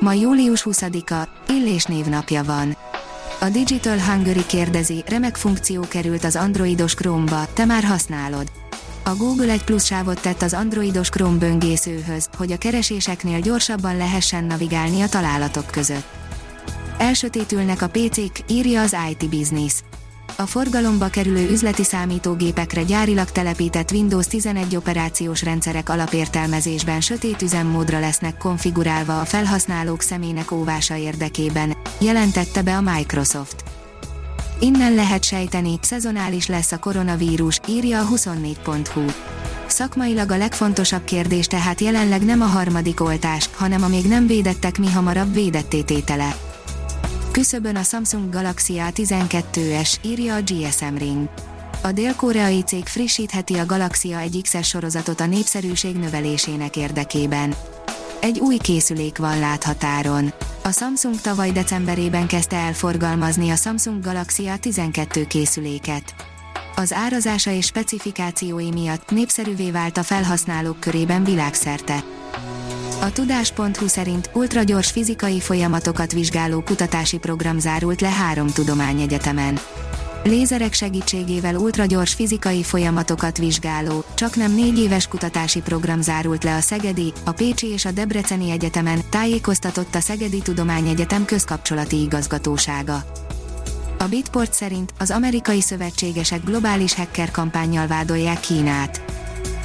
Ma július 20-a, Illés névnapja van. A Digital Hungary kérdezi, remek funkció került az androidos Chrome-ba, te már használod. A Google egy plusz sávot tett az androidos Chrome böngészőhöz, hogy a kereséseknél gyorsabban lehessen navigálni a találatok között. Elsötétülnek a PC-k, írja az IT Business. A forgalomba kerülő üzleti számítógépekre gyárilag telepített Windows 11 operációs rendszerek alapértelmezésben sötét üzemmódra lesznek konfigurálva a felhasználók személynek óvása érdekében, jelentette be a Microsoft. Innen lehet sejteni, szezonális lesz a koronavírus, írja a 24.hu. Szakmailag a legfontosabb kérdés tehát jelenleg nem a harmadik oltás, hanem a még nem védettek mi hamarabb védettététele. Küszöbön a Samsung Galaxy A12s, írja a GSM Ring. A dél-koreai cég frissítheti a Galaxia egy XS sorozatot a népszerűség növelésének érdekében. Egy új készülék van láthatáron. A Samsung tavaly decemberében kezdte el forgalmazni a Samsung Galaxy A12 készüléket. Az árazása és specifikációi miatt népszerűvé vált a felhasználók körében világszerte. A tudás.hu szerint ultragyors fizikai folyamatokat vizsgáló kutatási program zárult le három tudományegyetemen. Lézerek segítségével ultragyors fizikai folyamatokat vizsgáló, csak nem négy éves kutatási program zárult le a Szegedi, a Pécsi és a Debreceni Egyetemen, tájékoztatott a Szegedi Tudományegyetem közkapcsolati igazgatósága. A Bitport szerint az amerikai szövetségesek globális hacker kampányjal vádolják Kínát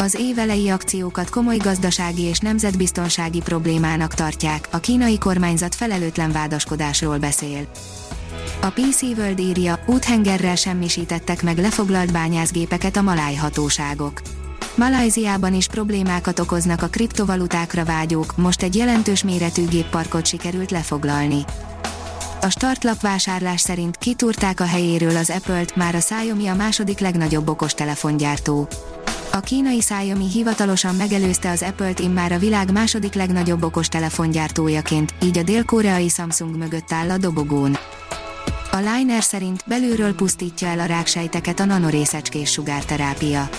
az évelei akciókat komoly gazdasági és nemzetbiztonsági problémának tartják, a kínai kormányzat felelőtlen vádaskodásról beszél. A PC World írja, úthengerrel semmisítettek meg lefoglalt bányászgépeket a maláj hatóságok. Malajziában is problémákat okoznak a kriptovalutákra vágyók, most egy jelentős méretű gépparkot sikerült lefoglalni. A startlap vásárlás szerint kitúrták a helyéről az Apple-t, már a Xiaomi a második legnagyobb okostelefongyártó. A kínai Xiaomi hivatalosan megelőzte az Apple-t immár a világ második legnagyobb okostelefongyártójaként, így a dél-koreai Samsung mögött áll a dobogón. A Liner szerint belülről pusztítja el a ráksejteket a nanorésecskés sugárterápia.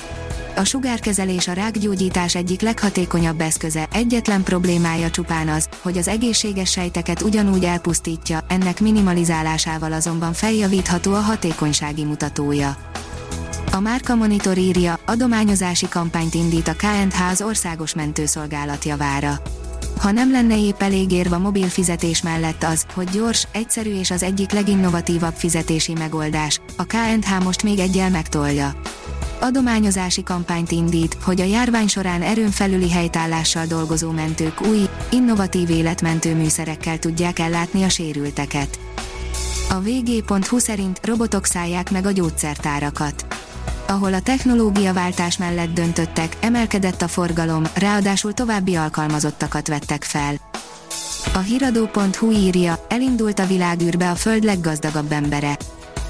A sugárkezelés a rákgyógyítás egyik leghatékonyabb eszköze, egyetlen problémája csupán az, hogy az egészséges sejteket ugyanúgy elpusztítja, ennek minimalizálásával azonban feljavítható a hatékonysági mutatója. A Márka Monitor írja, adományozási kampányt indít a KNH az országos mentőszolgálat javára. Ha nem lenne épp elég érve mobil fizetés mellett az, hogy gyors, egyszerű és az egyik leginnovatívabb fizetési megoldás, a KNH most még egyel megtolja. Adományozási kampányt indít, hogy a járvány során erőn felüli helytállással dolgozó mentők új, innovatív életmentő műszerekkel tudják ellátni a sérülteket. A vg.hu szerint robotok szállják meg a gyógyszertárakat ahol a technológiaváltás mellett döntöttek, emelkedett a forgalom, ráadásul további alkalmazottakat vettek fel. A hiradó.hu írja, elindult a világűrbe a föld leggazdagabb embere.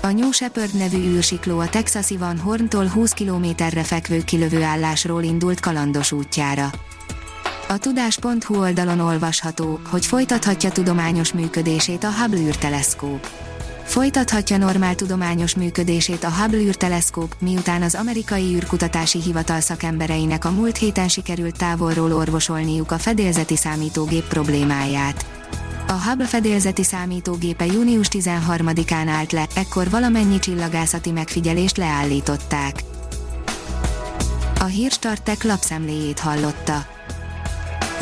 A New Shepard nevű űrsikló a texasi Van Horntól 20 kilométerre fekvő kilövőállásról indult kalandos útjára. A tudás.hu oldalon olvasható, hogy folytathatja tudományos működését a Hubble űrteleszkóp Folytathatja normál tudományos működését a Hubble űrteleszkóp, miután az amerikai űrkutatási hivatal szakembereinek a múlt héten sikerült távolról orvosolniuk a fedélzeti számítógép problémáját. A Hubble fedélzeti számítógépe június 13-án állt le, ekkor valamennyi csillagászati megfigyelést leállították. A hírstartek lapszemléjét hallotta.